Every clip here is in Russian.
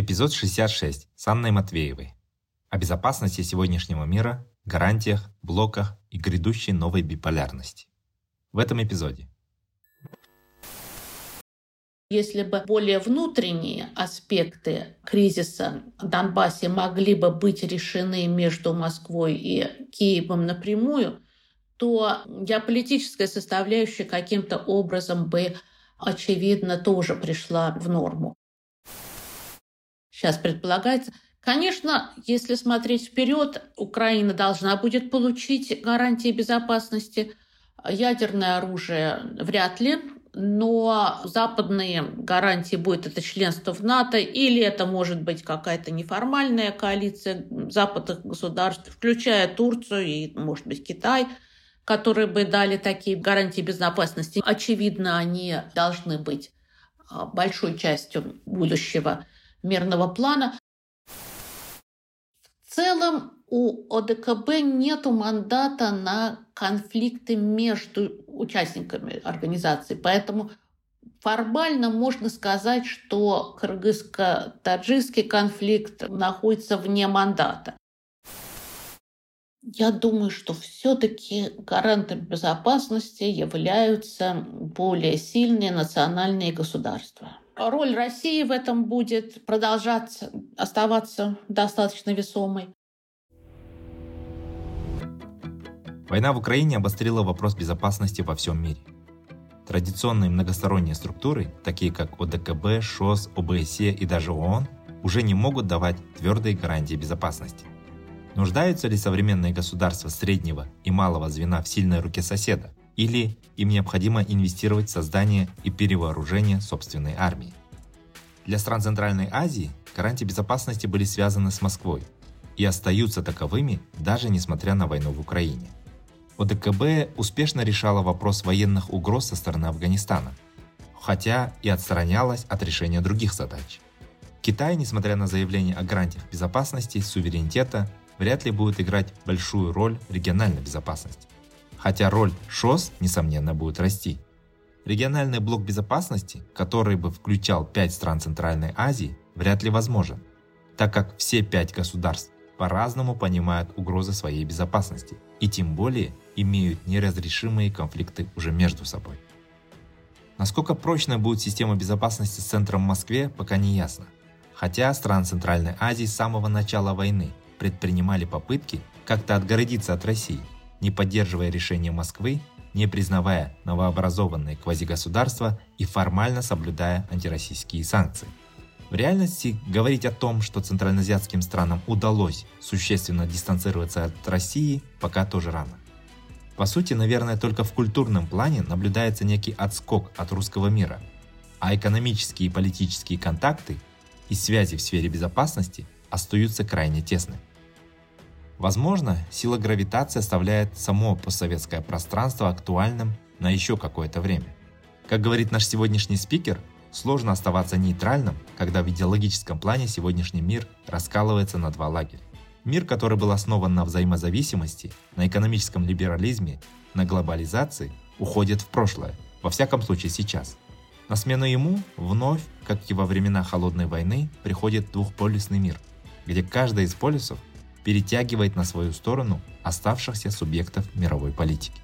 Эпизод 66 с Анной Матвеевой. О безопасности сегодняшнего мира, гарантиях, блоках и грядущей новой биполярности. В этом эпизоде Если бы более внутренние аспекты кризиса в Донбассе могли бы быть решены между Москвой и Киевом напрямую, то геополитическая составляющая каким-то образом бы, очевидно, тоже пришла в норму. Сейчас предполагается, Конечно, если смотреть вперед, Украина должна будет получить гарантии безопасности. Ядерное оружие вряд ли, но западные гарантии будет это членство в НАТО, или это может быть какая-то неформальная коалиция западных государств, включая Турцию и, может быть, Китай, которые бы дали такие гарантии безопасности. Очевидно, они должны быть а, большой частью будущего мирного плана. В целом у ОДКБ нет мандата на конфликты между участниками организации, поэтому формально можно сказать, что кыргызско-таджикский конфликт находится вне мандата. Я думаю, что все-таки гарантом безопасности являются более сильные национальные государства. Роль России в этом будет продолжаться, оставаться достаточно весомой. Война в Украине обострила вопрос безопасности во всем мире. Традиционные многосторонние структуры, такие как ОДКБ, ШОС, ОБСЕ и даже ООН, уже не могут давать твердые гарантии безопасности. Нуждаются ли современные государства среднего и малого звена в сильной руке соседа? Или им необходимо инвестировать в создание и перевооружение собственной армии? Для стран Центральной Азии гарантии безопасности были связаны с Москвой и остаются таковыми даже несмотря на войну в Украине. ОДКБ успешно решала вопрос военных угроз со стороны Афганистана, хотя и отстранялась от решения других задач. Китай, несмотря на заявление о гарантиях безопасности суверенитета, вряд ли будет играть большую роль в региональной безопасности. Хотя роль ШОС, несомненно, будет расти. Региональный блок безопасности, который бы включал пять стран Центральной Азии, вряд ли возможен, так как все пять государств по-разному понимают угрозы своей безопасности и тем более имеют неразрешимые конфликты уже между собой. Насколько прочной будет система безопасности с центром в Москве, пока не ясно. Хотя страны Центральной Азии с самого начала войны предпринимали попытки как-то отгородиться от России, не поддерживая решения Москвы, не признавая новообразованные квазигосударства и формально соблюдая антироссийские санкции. В реальности говорить о том, что центральноазиатским странам удалось существенно дистанцироваться от России, пока тоже рано. По сути, наверное, только в культурном плане наблюдается некий отскок от русского мира, а экономические и политические контакты и связи в сфере безопасности остаются крайне тесными. Возможно, сила гравитации оставляет само постсоветское пространство актуальным на еще какое-то время. Как говорит наш сегодняшний спикер, сложно оставаться нейтральным, когда в идеологическом плане сегодняшний мир раскалывается на два лагеря. Мир, который был основан на взаимозависимости, на экономическом либерализме, на глобализации, уходит в прошлое, во всяком случае сейчас. На смену ему вновь, как и во времена Холодной войны, приходит двухполюсный мир, где каждый из полюсов перетягивает на свою сторону оставшихся субъектов мировой политики.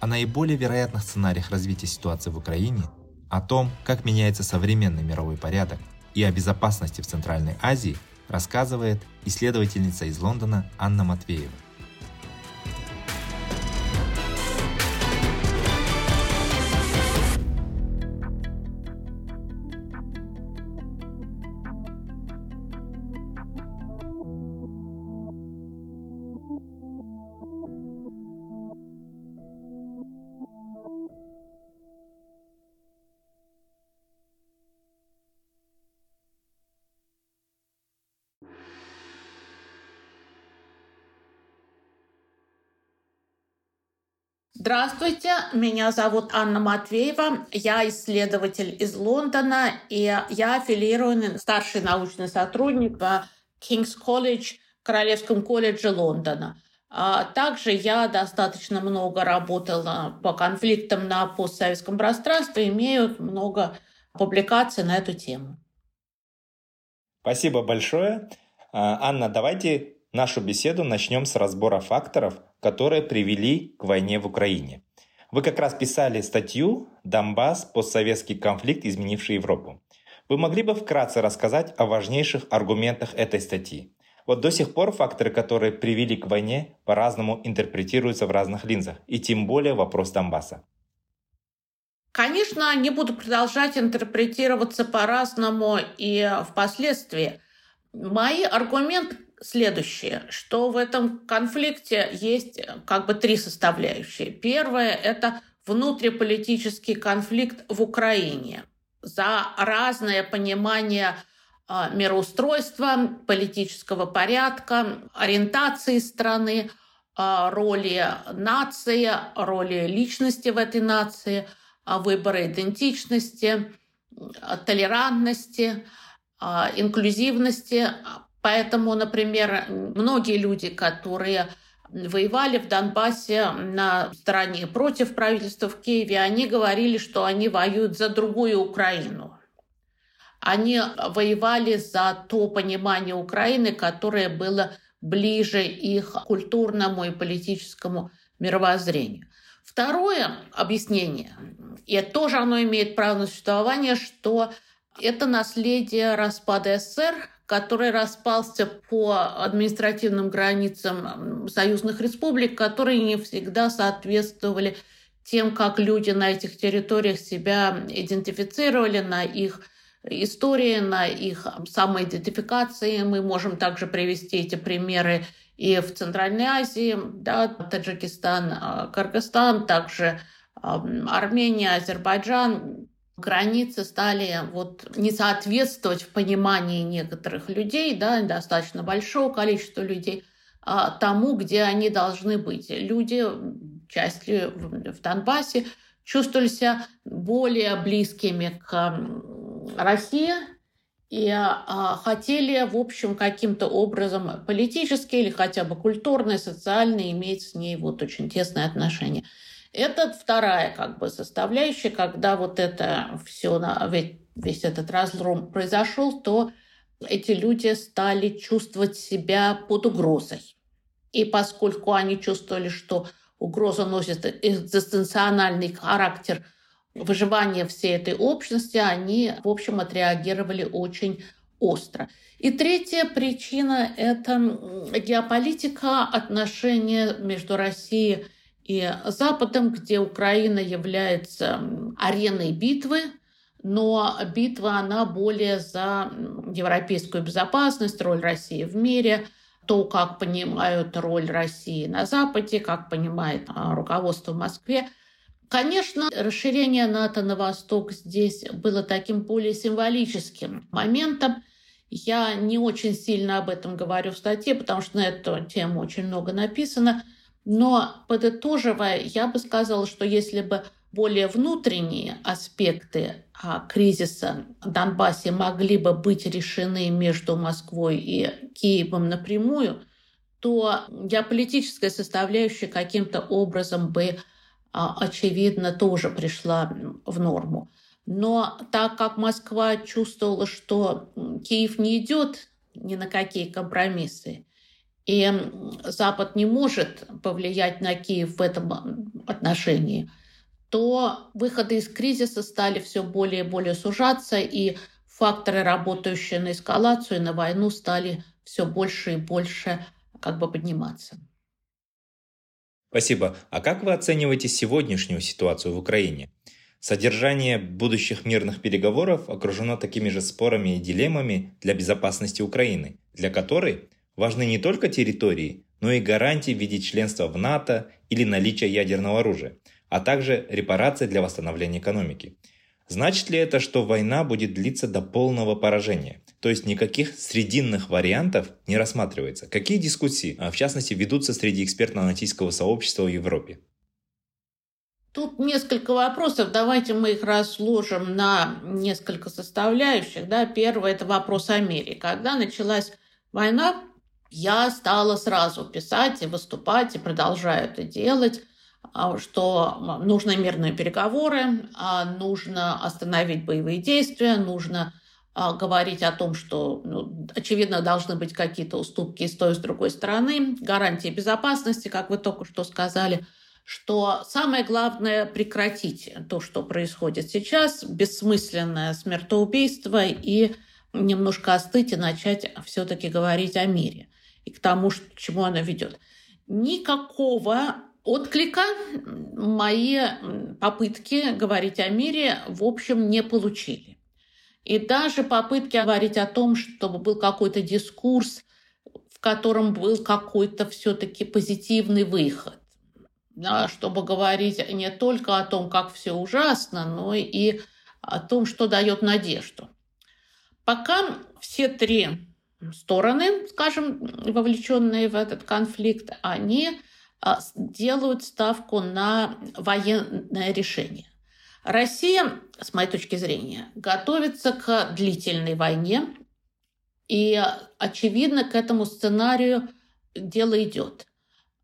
О наиболее вероятных сценариях развития ситуации в Украине, о том, как меняется современный мировой порядок и о безопасности в Центральной Азии рассказывает исследовательница из Лондона Анна Матвеева. Здравствуйте, меня зовут Анна Матвеева, я исследователь из Лондона, и я аффилированный старший научный сотрудник в Кингс колледж, Королевском колледже Лондона. А также я достаточно много работала по конфликтам на постсоветском пространстве, имею много публикаций на эту тему. Спасибо большое. А, Анна, давайте нашу беседу начнем с разбора факторов, которые привели к войне в Украине. Вы как раз писали статью «Донбасс. Постсоветский конфликт, изменивший Европу». Вы могли бы вкратце рассказать о важнейших аргументах этой статьи? Вот до сих пор факторы, которые привели к войне, по-разному интерпретируются в разных линзах, и тем более вопрос Донбасса. Конечно, они будут продолжать интерпретироваться по-разному и впоследствии. Мои аргументы следующие, что в этом конфликте есть как бы три составляющие. Первое – это внутриполитический конфликт в Украине за разное понимание а, мироустройства, политического порядка, ориентации страны, а, роли нации, роли личности в этой нации, а, выбора идентичности, толерантности, инклюзивности. Поэтому, например, многие люди, которые воевали в Донбассе на стороне против правительства в Киеве, они говорили, что они воюют за другую Украину, они воевали за то понимание Украины, которое было ближе их культурному и политическому мировоззрению. Второе объяснение, и тоже оно имеет право на существование, что это наследие распада СССР, который распался по административным границам союзных республик, которые не всегда соответствовали тем, как люди на этих территориях себя идентифицировали, на их истории, на их самоидентификации. Мы можем также привести эти примеры и в Центральной Азии, да, Таджикистан, а, Кыргызстан, также Армения, Азербайджан. Границы стали вот не соответствовать в понимании некоторых людей, да, достаточно большого количества людей, а, тому, где они должны быть. Люди, частью в Донбассе, чувствовали себя более близкими к России и а, хотели, в общем, каким-то образом политически или хотя бы культурно, социально иметь с ней вот очень тесные отношения. Это вторая как бы составляющая, когда вот это все, весь этот разлом произошел, то эти люди стали чувствовать себя под угрозой. И поскольку они чувствовали, что угроза носит экзистенциональный характер – выживания всей этой общности, они, в общем, отреагировали очень остро. И третья причина – это геополитика отношения между Россией и Западом, где Украина является ареной битвы, но битва, она более за европейскую безопасность, роль России в мире, то, как понимают роль России на Западе, как понимает а, руководство в Москве – Конечно, расширение НАТО на восток здесь было таким более символическим моментом. Я не очень сильно об этом говорю в статье, потому что на эту тему очень много написано. Но подытоживая, я бы сказала, что если бы более внутренние аспекты а, кризиса в Донбассе могли бы быть решены между Москвой и Киевом напрямую, то геополитическая составляющая каким-то образом бы а, очевидно, тоже пришла в норму. Но так как Москва чувствовала, что Киев не идет ни на какие компромиссы, и Запад не может повлиять на Киев в этом отношении, то выходы из кризиса стали все более и более сужаться, и факторы, работающие на эскалацию и на войну, стали все больше и больше как бы подниматься. Спасибо. А как вы оцениваете сегодняшнюю ситуацию в Украине? Содержание будущих мирных переговоров окружено такими же спорами и дилеммами для безопасности Украины, для которой важны не только территории, но и гарантии в виде членства в НАТО или наличия ядерного оружия, а также репарации для восстановления экономики. Значит ли это, что война будет длиться до полного поражения? То есть никаких срединных вариантов не рассматривается. Какие дискуссии, а, в частности, ведутся среди экспертно-аналитического сообщества в Европе? Тут несколько вопросов. Давайте мы их разложим на несколько составляющих. Да, первое – это вопрос о мире. Когда началась война, я стала сразу писать и выступать, и продолжаю это делать, а, что нужны мирные переговоры, а, нужно остановить боевые действия, нужно а, говорить о том, что, ну, очевидно, должны быть какие-то уступки с той и с другой стороны, гарантии безопасности, как вы только что сказали, что самое главное прекратить то, что происходит сейчас, бессмысленное смертоубийство и немножко остыть и начать все-таки говорить о мире и к тому, к чему она ведет. Никакого отклика мои попытки говорить о мире, в общем, не получили. И даже попытки говорить о том, чтобы был какой-то дискурс, в котором был какой-то все-таки позитивный выход. Чтобы говорить не только о том, как все ужасно, но и о том, что дает надежду. Пока все три стороны, скажем, вовлеченные в этот конфликт, они а, делают ставку на военное решение. Россия, с моей точки зрения, готовится к длительной войне, и, очевидно, к этому сценарию дело идет.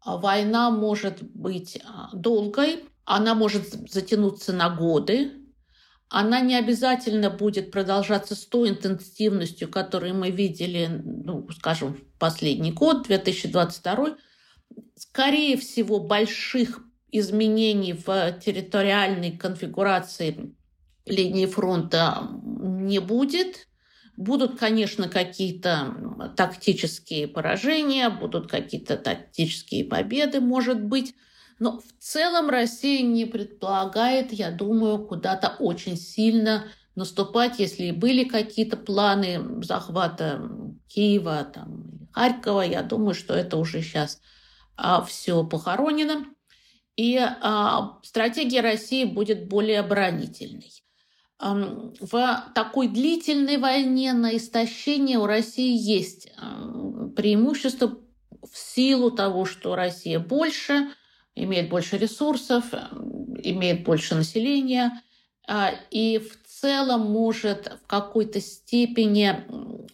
Война может быть а, долгой, она может затянуться на годы, она не обязательно будет продолжаться с той интенсивностью, которую мы видели, ну, скажем, в последний год, 2022. Скорее всего, больших изменений в территориальной конфигурации линии фронта не будет. Будут, конечно, какие-то тактические поражения, будут какие-то тактические победы, может быть. Но в целом Россия не предполагает, я думаю, куда-то очень сильно наступать, если были какие-то планы захвата Киева там, Харькова. Я думаю, что это уже сейчас а, все похоронено. И а, стратегия России будет более оборонительной. А, в такой длительной войне на истощение у России есть а, преимущество в силу того, что Россия больше, имеет больше ресурсов, имеет больше населения, а, и в целом может в какой-то степени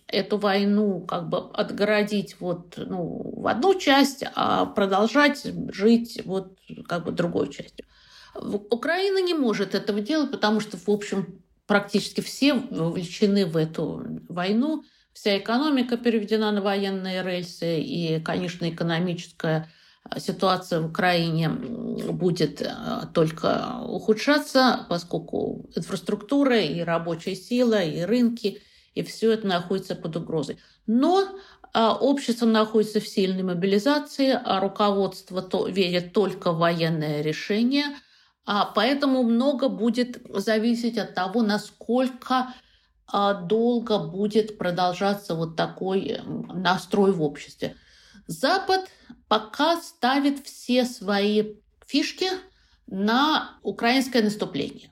эту войну как бы отгородить вот, ну, в одну часть, а продолжать жить вот как бы другой частью. Украина не может этого делать, потому что, в общем, практически все вовлечены в эту войну. Вся экономика переведена на военные рельсы, и, конечно, экономическая ситуация в Украине будет э, только ухудшаться, поскольку инфраструктура и рабочая сила, и рынки, и все это находится под угрозой. Но а, общество находится в сильной мобилизации, а руководство то, верит только в военное решение, а поэтому много будет зависеть от того, насколько долго будет продолжаться вот такой настрой в обществе. Запад пока ставит все свои фишки на украинское наступление.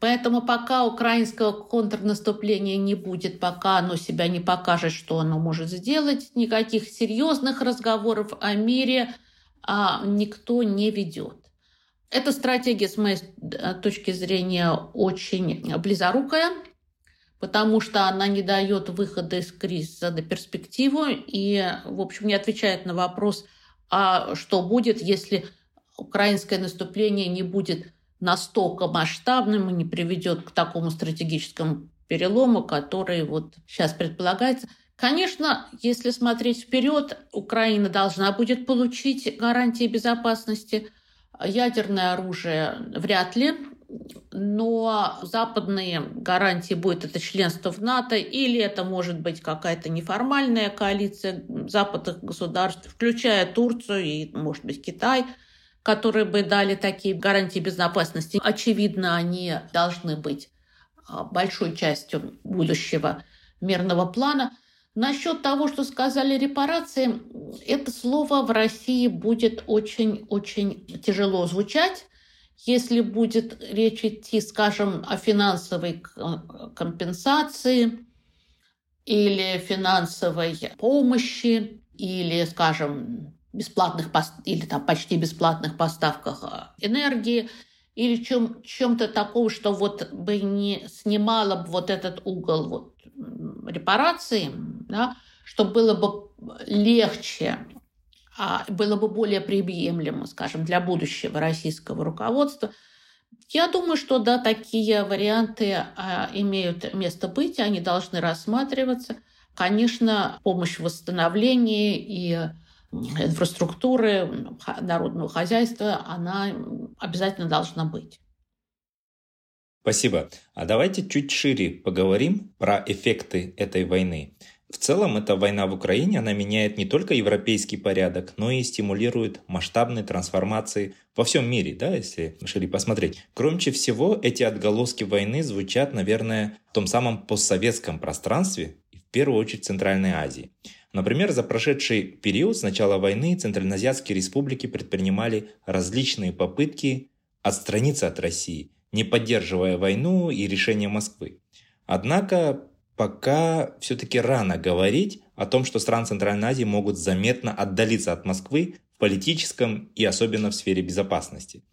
Поэтому пока украинского контрнаступления не будет, пока оно себя не покажет, что оно может сделать, никаких серьезных разговоров о мире а, никто не ведет. Эта стратегия, с моей э, точки зрения, очень близорукая, потому что она не дает выхода из кризиса на перспективу и, в общем, не отвечает на вопрос, а что будет, если украинское наступление не будет настолько масштабным и не приведет к такому стратегическому перелому, который вот сейчас предполагается. Конечно, если смотреть вперед, Украина должна будет получить гарантии безопасности. Ядерное оружие вряд ли но западные гарантии будет это членство в НАТО, или это может быть какая-то неформальная коалиция западных государств, включая Турцию и, может быть, Китай, которые бы дали такие гарантии безопасности. Очевидно, они должны быть а, большой частью будущего мирного плана. Насчет того, что сказали репарации, это слово в России будет очень-очень тяжело звучать, если будет речь идти, скажем, о финансовой компенсации или финансовой помощи, или, скажем, бесплатных или там почти бесплатных поставках энергии, или чем, чем-то такого, что вот бы не снимало бы вот этот угол вот репарации, да, чтобы было бы легче, было бы более приемлемо, скажем, для будущего российского руководства. Я думаю, что да, такие варианты а, имеют место быть, они должны рассматриваться. Конечно, помощь в восстановлении и инфраструктуры народного хозяйства, она обязательно должна быть. Спасибо. А давайте чуть шире поговорим про эффекты этой войны. В целом, эта война в Украине, она меняет не только европейский порядок, но и стимулирует масштабные трансформации во всем мире, да, если шире посмотреть. Кроме всего, эти отголоски войны звучат, наверное, в том самом постсоветском пространстве, и в первую очередь в Центральной Азии. Например, за прошедший период с начала войны центральноазиатские республики предпринимали различные попытки отстраниться от России, не поддерживая войну и решение Москвы. Однако пока все-таки рано говорить о том, что страны Центральной Азии могут заметно отдалиться от Москвы в политическом и особенно в сфере безопасности.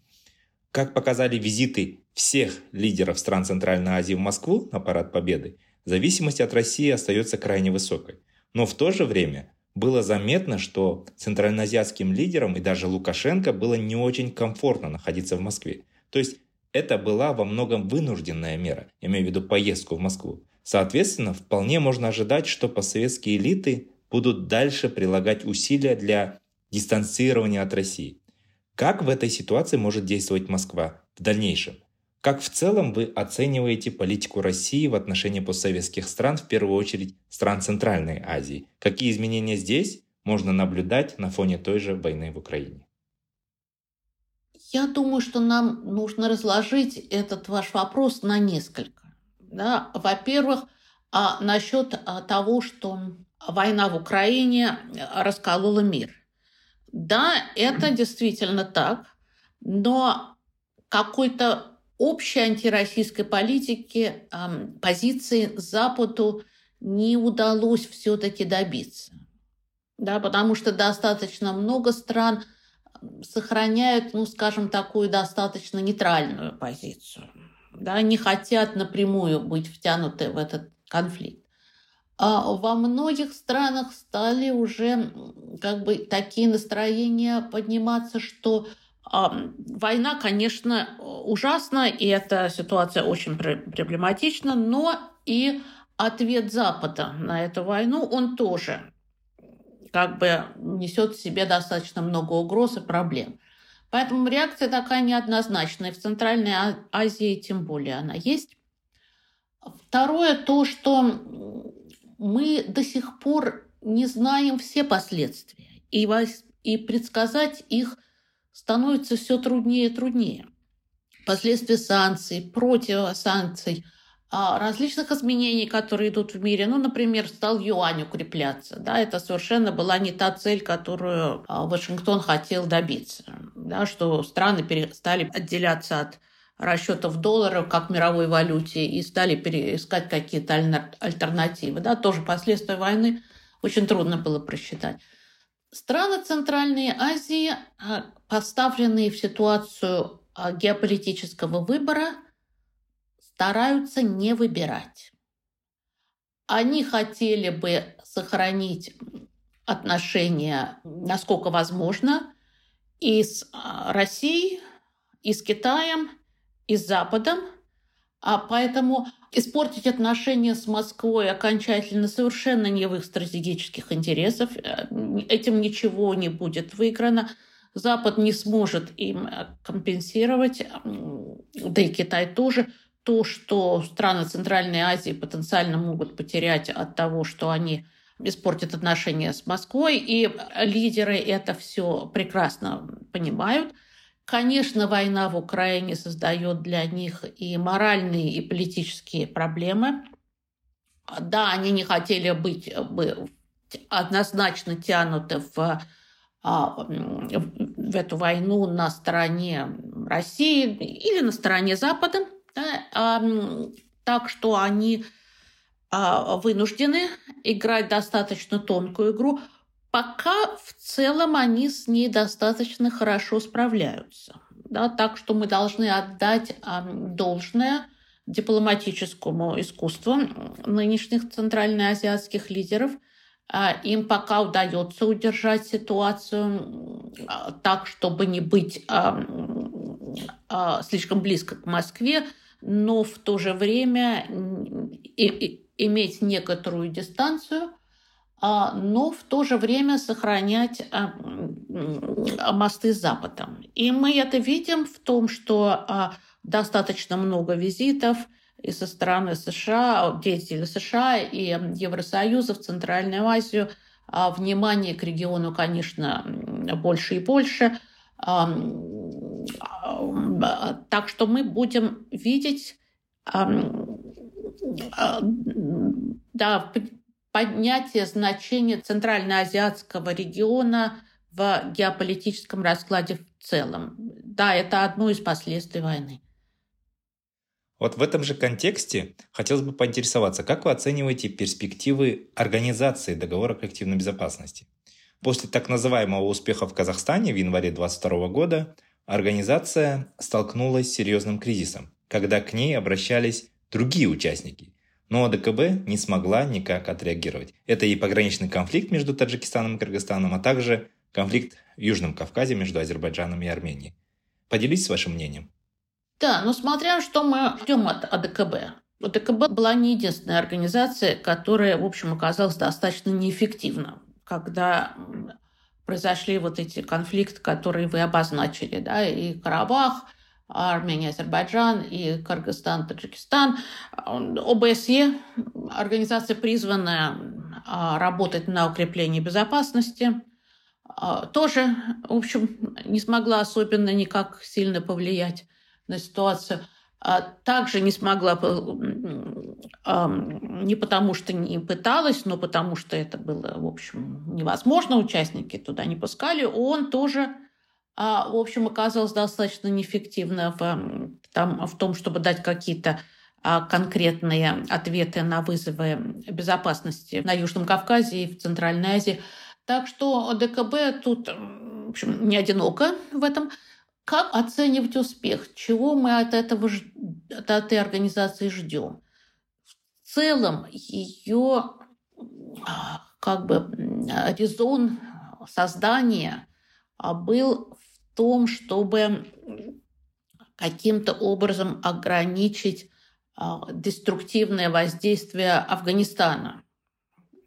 Как показали визиты всех лидеров стран Центральной Азии в Москву на Парад Победы, зависимость от России остается крайне высокой. Но в то же время было заметно, что центральноазиатским лидерам и даже Лукашенко было не очень комфортно находиться в Москве. То есть это была во многом вынужденная мера, имею в виду поездку в Москву. Соответственно, вполне можно ожидать, что постсоветские элиты будут дальше прилагать усилия для дистанцирования от России. Как в этой ситуации может действовать Москва в дальнейшем? Как в целом вы оцениваете политику России в отношении постсоветских стран, в первую очередь стран Центральной Азии? Какие изменения здесь можно наблюдать на фоне той же войны в Украине? Я думаю, что нам нужно разложить этот ваш вопрос на несколько. Да? Во-первых, а насчет а, того, что война в Украине расколола мир. Да, это действительно так, но какой-то общей антироссийской политики, позиции Западу не удалось все-таки добиться. Да, потому что достаточно много стран сохраняют, ну, скажем, такую достаточно нейтральную позицию. Да, не хотят напрямую быть втянуты в этот конфликт. А во многих странах стали уже как бы такие настроения подниматься, что Война, конечно, ужасна, и эта ситуация очень проблематична, но и ответ Запада на эту войну, он тоже как бы несет в себе достаточно много угроз и проблем. Поэтому реакция такая неоднозначная. В Центральной а-, Азии тем более она есть. Второе то, что мы до сих пор не знаем все последствия. И, и предсказать их – становится все труднее и труднее. Последствия санкций, против санкций, а, различных изменений, которые идут в мире. Ну, например, стал юань укрепляться. Да, это совершенно была не та цель, которую а, Вашингтон хотел добиться. Да, что страны стали отделяться от расчетов долларов как мировой валюте и стали искать какие-то альтернативы. Да, тоже последствия войны очень трудно было просчитать. Страны Центральной Азии, а, поставленные в ситуацию а, геополитического выбора, стараются не выбирать. Они хотели бы сохранить отношения, насколько возможно, и с а, Россией, и с Китаем, и с Западом. А поэтому Испортить отношения с Москвой окончательно совершенно не в их стратегических интересах. Э, этим ничего не будет выиграно. Запад не сможет им э, компенсировать, да и Китай тоже, то, что страны Центральной Азии потенциально могут потерять от того, что они испортят отношения с Москвой, и лидеры это все прекрасно понимают – Конечно, война в Украине создает для них и моральные, и политические проблемы. Да, они не хотели быть бы однозначно тянуты в, а, в эту войну на стороне России или на стороне Запада. Так что они а, вынуждены играть достаточно тонкую игру. Пока в целом они с ней достаточно хорошо справляются. Да, так что мы должны отдать должное дипломатическому искусству нынешних центральноазиатских лидеров. А, им пока удается удержать ситуацию так, чтобы не быть слишком близко к Москве, но в то же время иметь некоторую дистанцию, а, но в то же время сохранять а, мосты с Западом. И мы это видим в том, что а, достаточно много визитов и со стороны США, деятелей США и Евросоюза в Центральную Азию. Внимание к региону, конечно, больше и больше. Так что мы будем видеть да, поднятие значения центральноазиатского региона в геополитическом раскладе в целом. Да, это одно из последствий войны. Вот в этом же контексте хотелось бы поинтересоваться, как вы оцениваете перспективы организации договора коллективной безопасности? После так называемого успеха в Казахстане в январе 2022 года организация столкнулась с серьезным кризисом, когда к ней обращались другие участники. Но АДКБ не смогла никак отреагировать. Это и пограничный конфликт между Таджикистаном и Кыргызстаном, а также конфликт в Южном Кавказе между Азербайджаном и Арменией. Поделитесь вашим мнением. Да, но смотря что мы ждем от АДКБ. АДКБ была не единственная организация, которая, в общем, оказалась достаточно неэффективна, когда произошли вот эти конфликты, которые вы обозначили, да, и Карабах – Армения, Азербайджан и Кыргызстан, Таджикистан. ОБСЕ – организация, призванная а, работать на укрепление безопасности, а, тоже, в общем, не смогла особенно никак сильно повлиять на ситуацию. А также не смогла, не потому что не пыталась, но потому что это было, в общем, невозможно, участники туда не пускали. Он тоже а, в общем, оказалась достаточно неэффективна в, там, в том, чтобы дать какие-то а, конкретные ответы на вызовы безопасности на Южном Кавказе и в Центральной Азии. Так что ДКБ тут, в общем, не одиноко в этом. Как оценивать успех? Чего мы от, этого, от этой организации ждем? В целом ее а, как бы резон создания был том, чтобы каким-то образом ограничить а, деструктивное воздействие Афганистана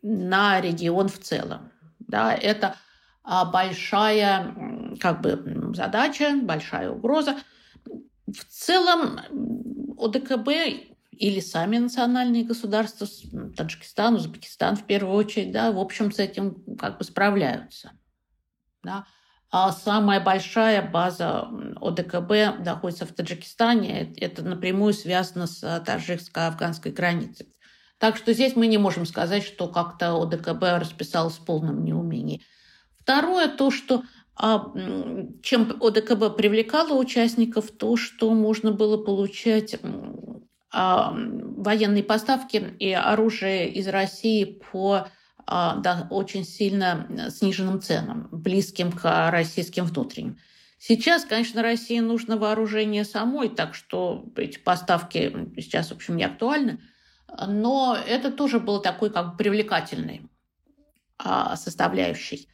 на регион в целом. Да, это а, большая как бы, задача, большая угроза. В целом ОДКБ или сами национальные государства, Таджикистан, Узбекистан в первую очередь, да, в общем, с этим как бы справляются. Да. А самая большая база ОДКБ находится в Таджикистане. Это напрямую связано с таджикско-афганской границей. Так что здесь мы не можем сказать, что как-то ОДКБ расписалось в полном неумении. Второе, то, что а, чем ОДКБ привлекало участников, то, что можно было получать а, военные поставки и оружие из России по а, да, очень сильно сниженным ценам, близким к российским внутренним. Сейчас, конечно, России нужно вооружение самой, так что эти поставки сейчас, в общем, не актуальны. Но это тоже было такой как бы привлекательной а, составляющей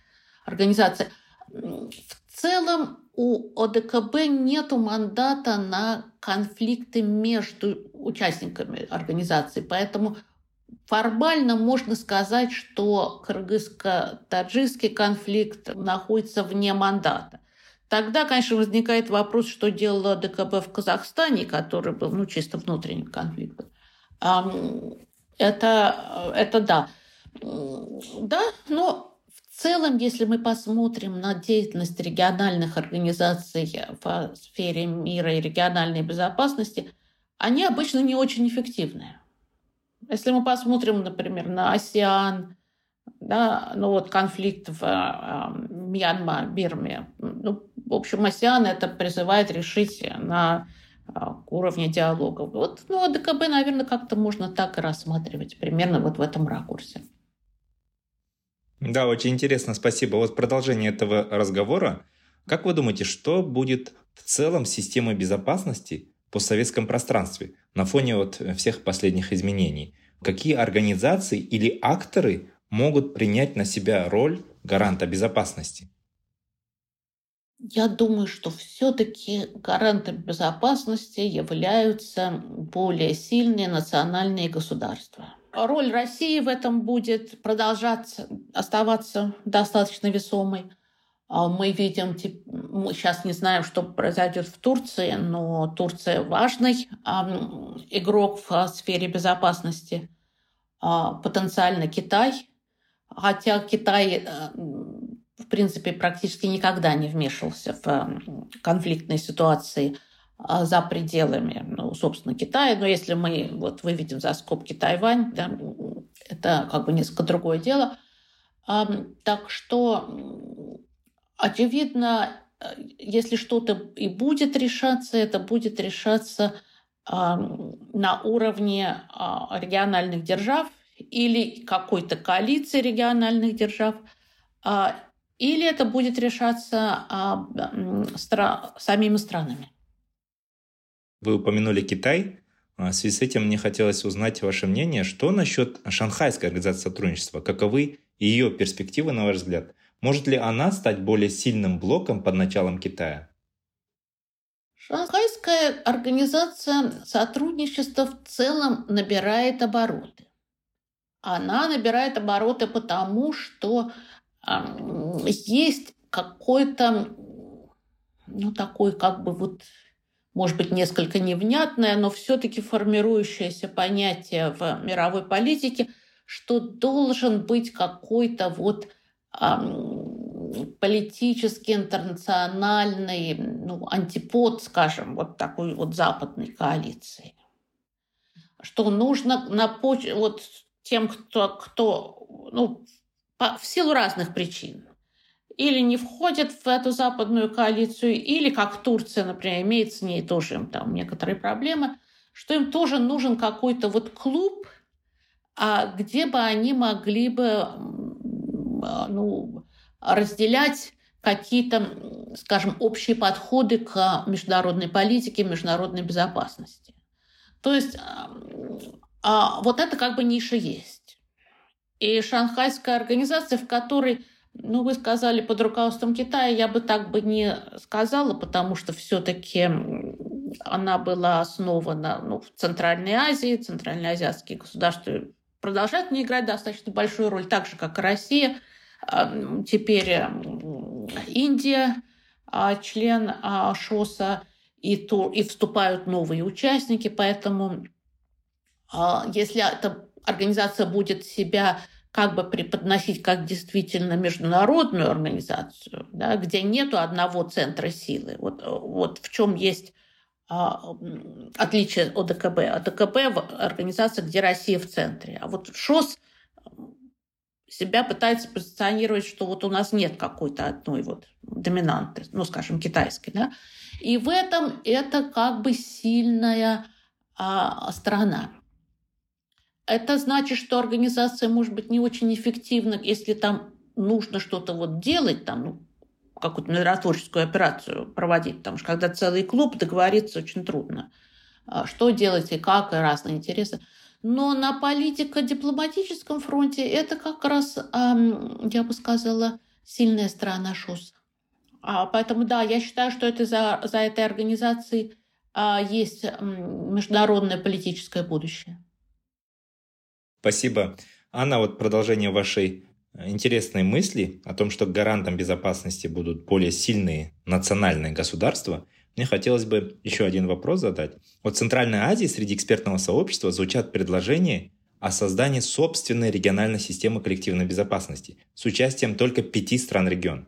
организации. В целом у ОДКБ нет мандата на конфликты между участниками организации, поэтому Формально можно сказать, что кыргызско-таджикский конфликт находится вне мандата. Тогда, конечно, возникает вопрос, что делала ДКБ в Казахстане, который был ну, чисто внутренним конфликтом. Это, это да. Да, но целом, если мы посмотрим на деятельность региональных организаций в сфере мира и региональной безопасности, они обычно не очень эффективные. Если мы посмотрим, например, на АСИАН, да, ну вот конфликт в э, Мьянма, Бирме, ну, в общем, АСИАН это призывает решить на уровне диалога. Вот, ну, а ДКБ, наверное, как-то можно так и рассматривать, примерно вот в этом ракурсе. Да, очень интересно, спасибо. Вот продолжение этого разговора. Как вы думаете, что будет в целом системы безопасности в постсоветском пространстве на фоне вот всех последних изменений? Какие организации или акторы могут принять на себя роль гаранта безопасности? Я думаю, что все-таки гарантом безопасности являются более сильные национальные государства. Роль России в этом будет продолжаться, оставаться достаточно весомой. А мы видим, мы сейчас не знаем, что произойдет в Турции, но Турция важный игрок в сфере безопасности. А, потенциально Китай, хотя Китай э, в принципе, практически никогда не вмешивался в конфликтные ситуации за пределами, ну, собственно, Китая. Но если мы вот выведем за скобки Тайвань, да, это как бы несколько другое дело. Так что, очевидно, если что-то и будет решаться, это будет решаться на уровне а, региональных держав или какой-то коалиции региональных держав, а, или это будет решаться а, самими странами? Вы упомянули Китай. А, в связи с этим мне хотелось узнать ваше мнение, что насчет Шанхайской организации сотрудничества? Каковы ее перспективы, на ваш взгляд? Может ли она стать более сильным блоком под началом Китая? Шанхайская организация сотрудничества в целом набирает обороты. Она набирает обороты потому, что есть какой-то, ну, такой как бы вот, может быть, несколько невнятное, но все-таки формирующееся понятие в мировой политике, что должен быть какой-то вот политический, интернациональный ну, антипод, скажем, вот такой вот западной коалиции. Что нужно на поч... вот тем, кто, кто ну, по, в силу разных причин. Или не входят в эту западную коалицию, или, как Турция, например, имеет с ней тоже там некоторые проблемы, что им тоже нужен какой-то вот клуб, а где бы они могли бы а, ну, разделять какие-то, скажем, общие подходы к международной политике, международной безопасности. То есть а, вот это как бы ниша есть. И шанхайская организация, в которой, ну, вы сказали, под руководством Китая, я бы так бы не сказала, потому что все-таки она была основана ну, в Центральной Азии, центральноазиатские государства продолжают не играть достаточно большую роль, так же, как и Россия. Теперь Индия, а, член а, ШОСа, и, то, и вступают новые участники, поэтому а, если эта организация будет себя как бы преподносить как действительно международную организацию, да, где нету одного центра силы. Вот, вот в чем есть а, отличие от ДКБ. От ДКБ – организация, где Россия в центре. А вот ШОС себя пытается позиционировать, что вот у нас нет какой-то одной вот доминанты, ну, скажем, китайской. Да? И в этом это как бы сильная а, страна. Это значит, что организация может быть не очень эффективна, если там нужно что-то вот делать, там, ну, какую-то миротворческую операцию проводить, потому что когда целый клуб договориться очень трудно. А что делать и как, и разные интересы. Но на политико-дипломатическом фронте это как раз, я бы сказала, сильная сторона ШОС. А поэтому, да, я считаю, что это за, за этой организацией а, есть международное политическое будущее. Спасибо. Анна, вот продолжение вашей э, интересной мысли о том, что гарантом безопасности будут более сильные национальные государства, мне хотелось бы еще один вопрос задать. Вот в Центральной Азии среди экспертного сообщества звучат предложения о создании собственной региональной системы коллективной безопасности с участием только пяти стран региона.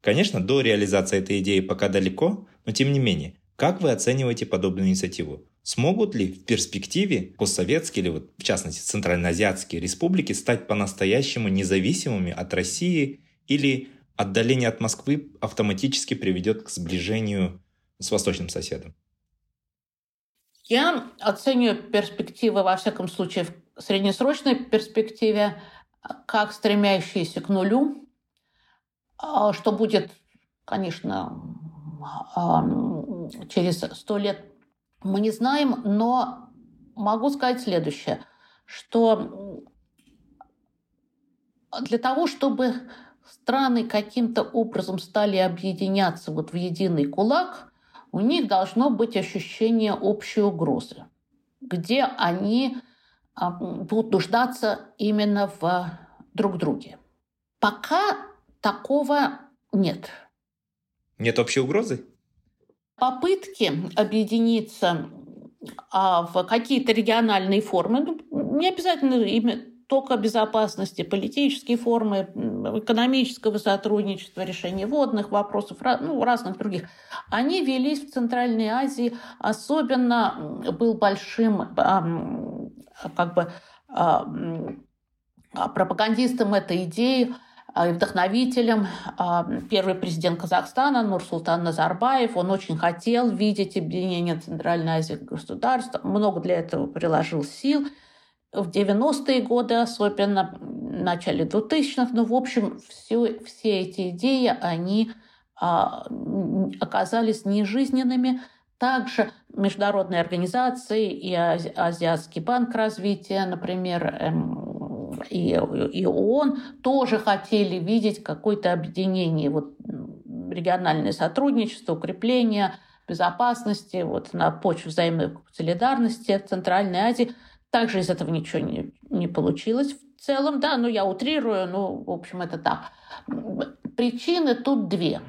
Конечно, до реализации этой идеи пока далеко, но тем не менее, как вы оцениваете подобную инициативу? Смогут ли в перспективе постсоветские или вот, в частности центральноазиатские республики стать по-настоящему независимыми от России или отдаление от Москвы автоматически приведет к сближению с восточным соседом? Я оцениваю перспективы, во всяком случае, в среднесрочной перспективе, как стремящиеся к нулю, а, что будет, конечно, через сто лет, мы не знаем, но могу сказать следующее, что для того, чтобы страны каким-то образом стали объединяться вот в единый кулак, у них должно быть ощущение общей угрозы, где они а, будут нуждаться именно в друг друге. Пока такого нет. Нет общей угрозы? Попытки объединиться а, в какие-то региональные формы, ну, не обязательно именно только безопасности, политические формы, экономического сотрудничества, решения водных вопросов, ну, разных других, они велись в Центральной Азии. Особенно был большим как бы, пропагандистом этой идеи и вдохновителем первый президент Казахстана Нурсултан Назарбаев. Он очень хотел видеть объединение Центральной Азии государств, много для этого приложил сил – в 90-е годы, особенно в начале 2000-х. Ну, в общем, все, все эти идеи, они а, оказались нежизненными. Также международные организации и Азиатский банк развития, например, эм, и, и ООН тоже хотели видеть какое-то объединение, вот, региональное сотрудничество, укрепление безопасности вот, на почве взаимной солидарности в Центральной Азии – также из этого ничего не, не получилось в целом, да, но я утрирую, ну, в общем, это так. Причины тут две.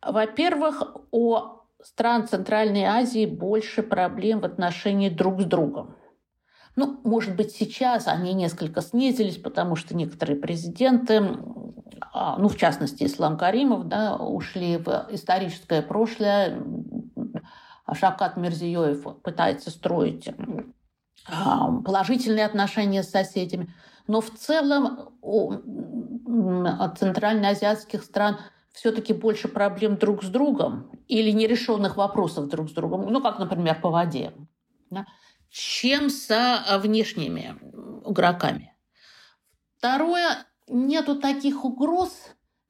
Во-первых, у стран Центральной Азии больше проблем в отношении друг с другом. Ну, может быть, сейчас они несколько снизились, потому что некоторые президенты, а, ну, в частности, Ислам Каримов, да, ушли в историческое прошлое. Шавкат Мирзиёев пытается строить положительные отношения с соседями. Но в целом у центральноазиатских стран все-таки больше проблем друг с другом или нерешенных вопросов друг с другом, ну, как, например, по воде, да, чем со внешними игроками. Второе, нету таких угроз,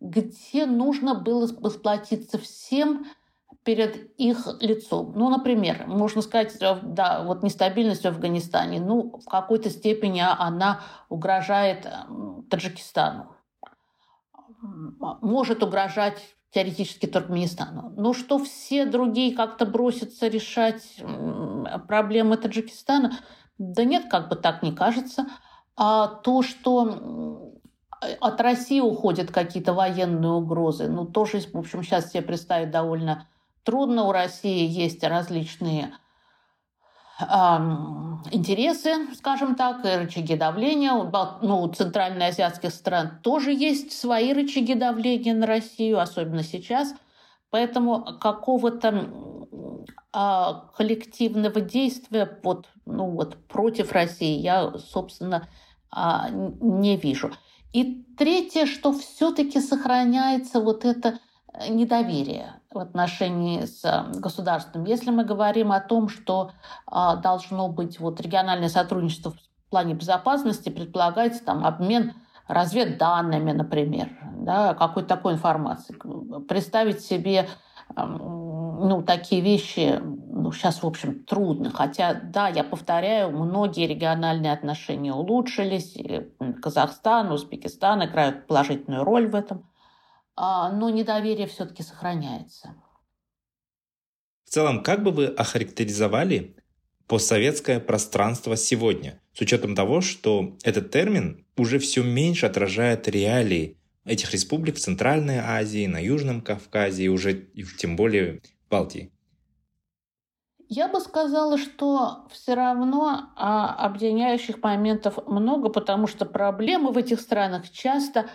где нужно было сплотиться всем – перед их лицом. Ну, например, можно сказать, да, вот нестабильность в Афганистане, ну, в какой-то степени она угрожает Таджикистану, может угрожать теоретически Туркменистану. Но что все другие как-то бросятся решать проблемы Таджикистана, да нет, как бы так не кажется. А то, что от России уходят какие-то военные угрозы, ну, тоже, в общем, сейчас себе представить довольно Трудно, у России есть различные интересы, скажем так, и рычаги давления. Ну, у центральноазиатских стран тоже есть свои рычаги давления на Россию, особенно сейчас. Поэтому какого-то а, коллективного действия вот, ну, вот, против России я, собственно, а, не вижу. И третье, что все-таки сохраняется вот это недоверие в отношении с э, государством. Если мы говорим о том, что а, должно быть вот региональное сотрудничество в плане безопасности, предполагается там обмен разведданными, например, да, какой-то такой информации. Представить себе ну, такие вещи ну, сейчас, в общем, трудно. Хотя, да, я повторяю, многие региональные отношения улучшились. Казахстан, Узбекистан играют положительную роль в этом. А, но недоверие все-таки сохраняется. В целом, как бы вы охарактеризовали постсоветское пространство сегодня, с учетом того, что этот термин уже все меньше отражает реалии этих республик в Центральной Азии, на Южном Кавказе и уже тем более в Балтии? Я бы сказала, что все равно а, объединяющих моментов много, потому что проблемы в этих странах часто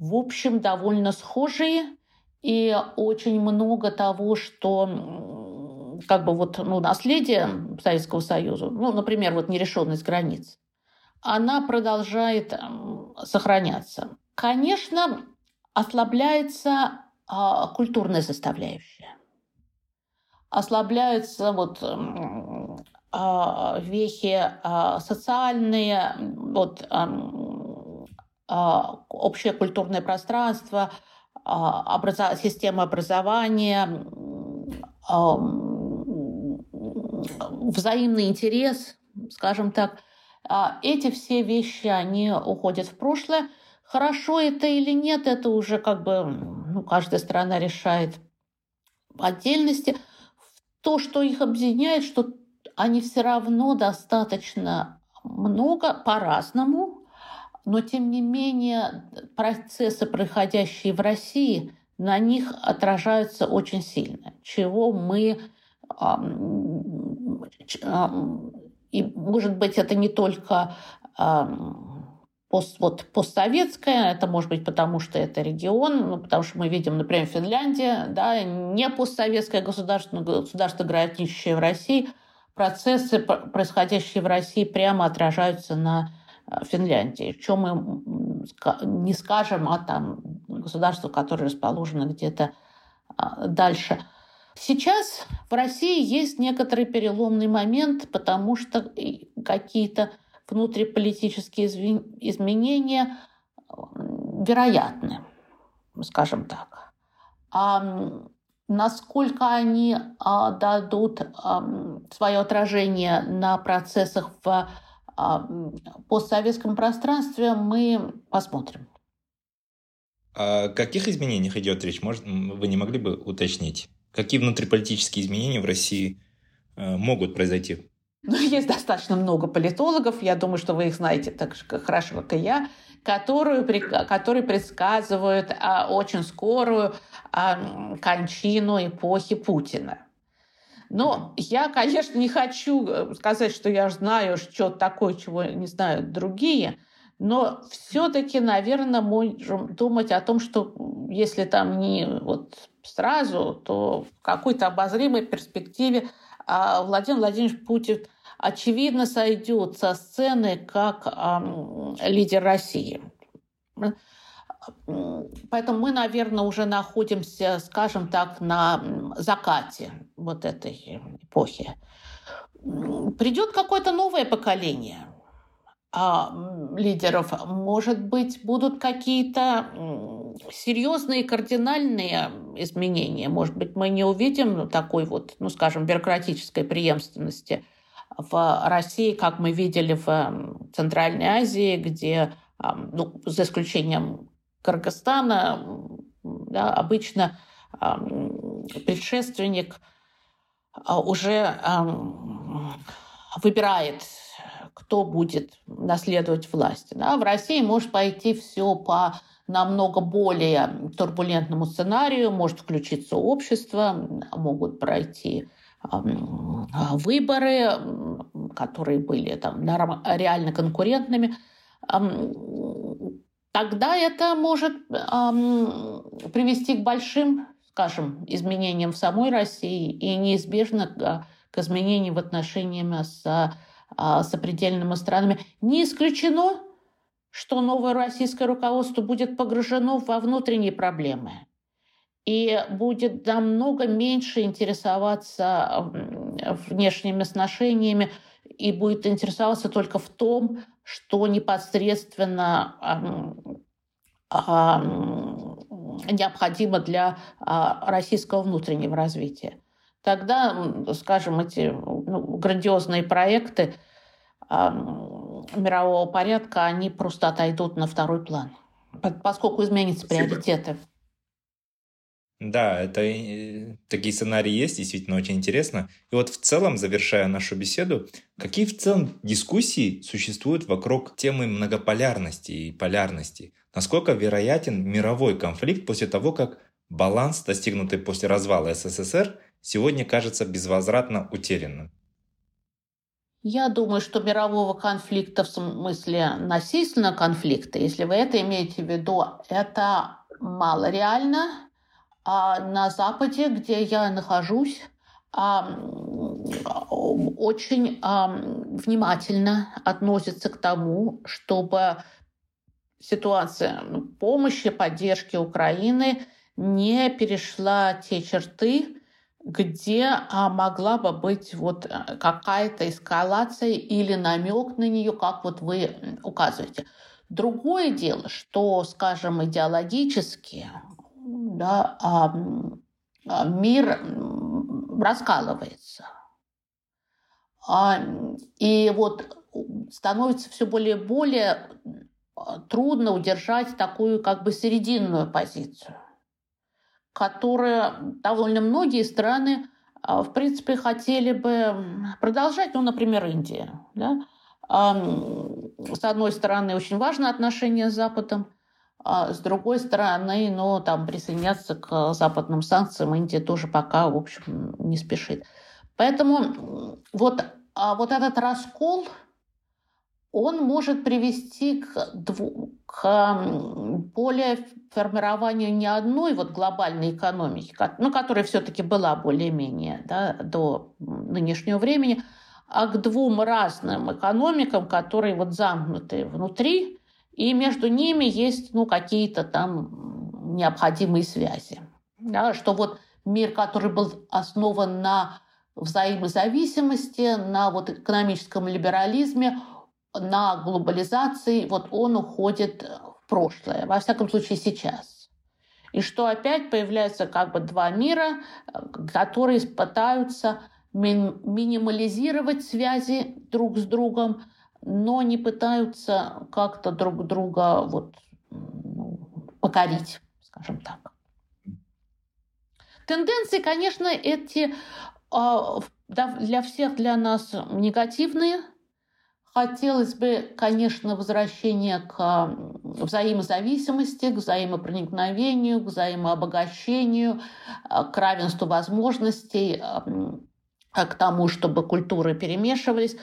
в общем, довольно схожие, и очень много того, что как бы вот ну, наследие Советского Союза, ну, например, вот нерешенность границ, она продолжает сохраняться. Конечно, ослабляется а, культурная составляющая. Ослабляются вот а, вехи а, социальные, вот общее культурное пространство, а, система образования, взаимный интерес, скажем так, а, эти все вещи, они уходят в прошлое. Хорошо это или нет, это уже как бы ну, каждая страна решает в отдельности. То, что их объединяет, что они все равно достаточно много по-разному, но тем не менее процессы, происходящие в России, на них отражаются очень сильно, чего мы и, может быть, это не только пост, вот, постсоветское, это может быть потому, что это регион, ну, потому что мы видим, например, Финляндия, да, не постсоветское государство, но государство, граничащее в России, процессы, происходящие в России, прямо отражаются на Финляндии, в чем мы не скажем о там, государстве, которое расположено где-то а, дальше. Сейчас в России есть некоторый переломный момент, потому что какие-то внутриполитические изменения вероятны, скажем так. А насколько они а, дадут а, свое отражение на процессах в а, постсоветском пространстве, мы посмотрим. О каких изменениях идет речь? Может, вы не могли бы уточнить? Какие внутриполитические изменения в России э, могут произойти? Ну, есть достаточно много политологов, я думаю, что вы их знаете так же хорошо, как и я, которые, которые предсказывают а, очень скорую а, кончину эпохи Путина. Но я, конечно, не хочу э, сказать, что я знаю что-то такое, чего не знают другие, но все-таки, наверное, можем думать о том, что если там не вот сразу, то в какой-то обозримой перспективе а Владимир Владимирович Путин очевидно сойдет со сцены как лидер России. Поэтому мы, наверное, уже находимся, скажем так, на закате вот этой эпохи. Придет какое-то новое поколение – а, лидеров, может быть, будут какие-то серьезные кардинальные изменения. Может быть, мы не увидим такой вот, ну, скажем, бюрократической преемственности в России, как мы видели в Центральной Азии, где, ну, за исключением Кыргызстана, да, обычно предшественник а, уже выбирает кто будет наследовать власть. Да? В России может пойти все по намного более турбулентному сценарию, может включиться общество, могут пройти выборы, которые были там реально конкурентными, тогда это может привести к большим, скажем, изменениям в самой России и неизбежно к изменениям в отношениях с а, сопредельными странами. Не исключено, что новое российское руководство будет погружено во внутренние проблемы и будет намного меньше интересоваться внешними отношениями и будет интересоваться только в том, что непосредственно необходимо для а, российского внутреннего развития тогда, скажем, эти ну, грандиозные проекты мирового порядка, они просто отойдут на второй план, поскольку изменятся Спасибо. приоритеты. Да, это такие сценарии есть, действительно очень интересно. И вот в целом, завершая нашу беседу, какие в целом дискуссии существуют вокруг темы многополярности и полярности? Насколько вероятен мировой конфликт после того, как баланс, достигнутый после развала СССР, сегодня кажется безвозвратно утерянным? Я думаю, что мирового конфликта в смысле насильственного конфликта, если вы это имеете в виду, это мало реально. А на Западе, где я нахожусь, очень внимательно относятся к тому, чтобы ситуация помощи, поддержки Украины не перешла те черты, где а, могла бы быть вот э, какая-то эскалация или намек на нее, как вот вы указываете. Другое дело, что, скажем, идеологически да, а, а, мир раскалывается. А, и вот становится все более и более трудно удержать такую как бы серединную позицию, которая довольно многие страны в принципе хотели бы продолжать, ну, например, Индия. Да? С одной стороны, очень важно отношение с Западом, а с другой стороны, ну, там присоединяться к западным санкциям Индия тоже пока, в общем, не спешит. Поэтому вот, а вот этот раскол, он может привести к, к более формированию не одной вот глобальной экономики, ну, которая все-таки была более-менее да, до нынешнего времени, а к двум разным экономикам, которые вот замкнуты внутри, и между ними есть ну, какие-то там необходимые связи. Да, что вот мир, который был основан на взаимозависимости, на вот экономическом либерализме, на глобализации, вот он уходит в прошлое, во всяком случае сейчас. И что опять появляются как бы два мира, которые пытаются минимализировать связи друг с другом, но не пытаются как-то друг друга вот, ну, покорить, скажем так. Тенденции, конечно, эти а, для всех для нас негативные. Хотелось бы, конечно, возвращения к взаимозависимости, к взаимопроникновению, к взаимообогащению, к равенству возможностей, к тому, чтобы культуры перемешивались.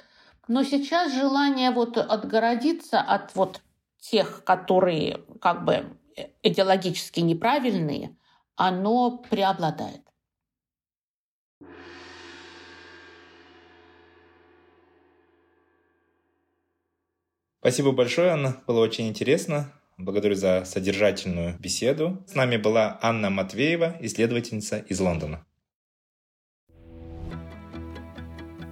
Но сейчас желание вот отгородиться от вот тех, которые как бы идеологически неправильные, оно преобладает. Спасибо большое, Анна. Было очень интересно. Благодарю за содержательную беседу. С нами была Анна Матвеева, исследовательница из Лондона.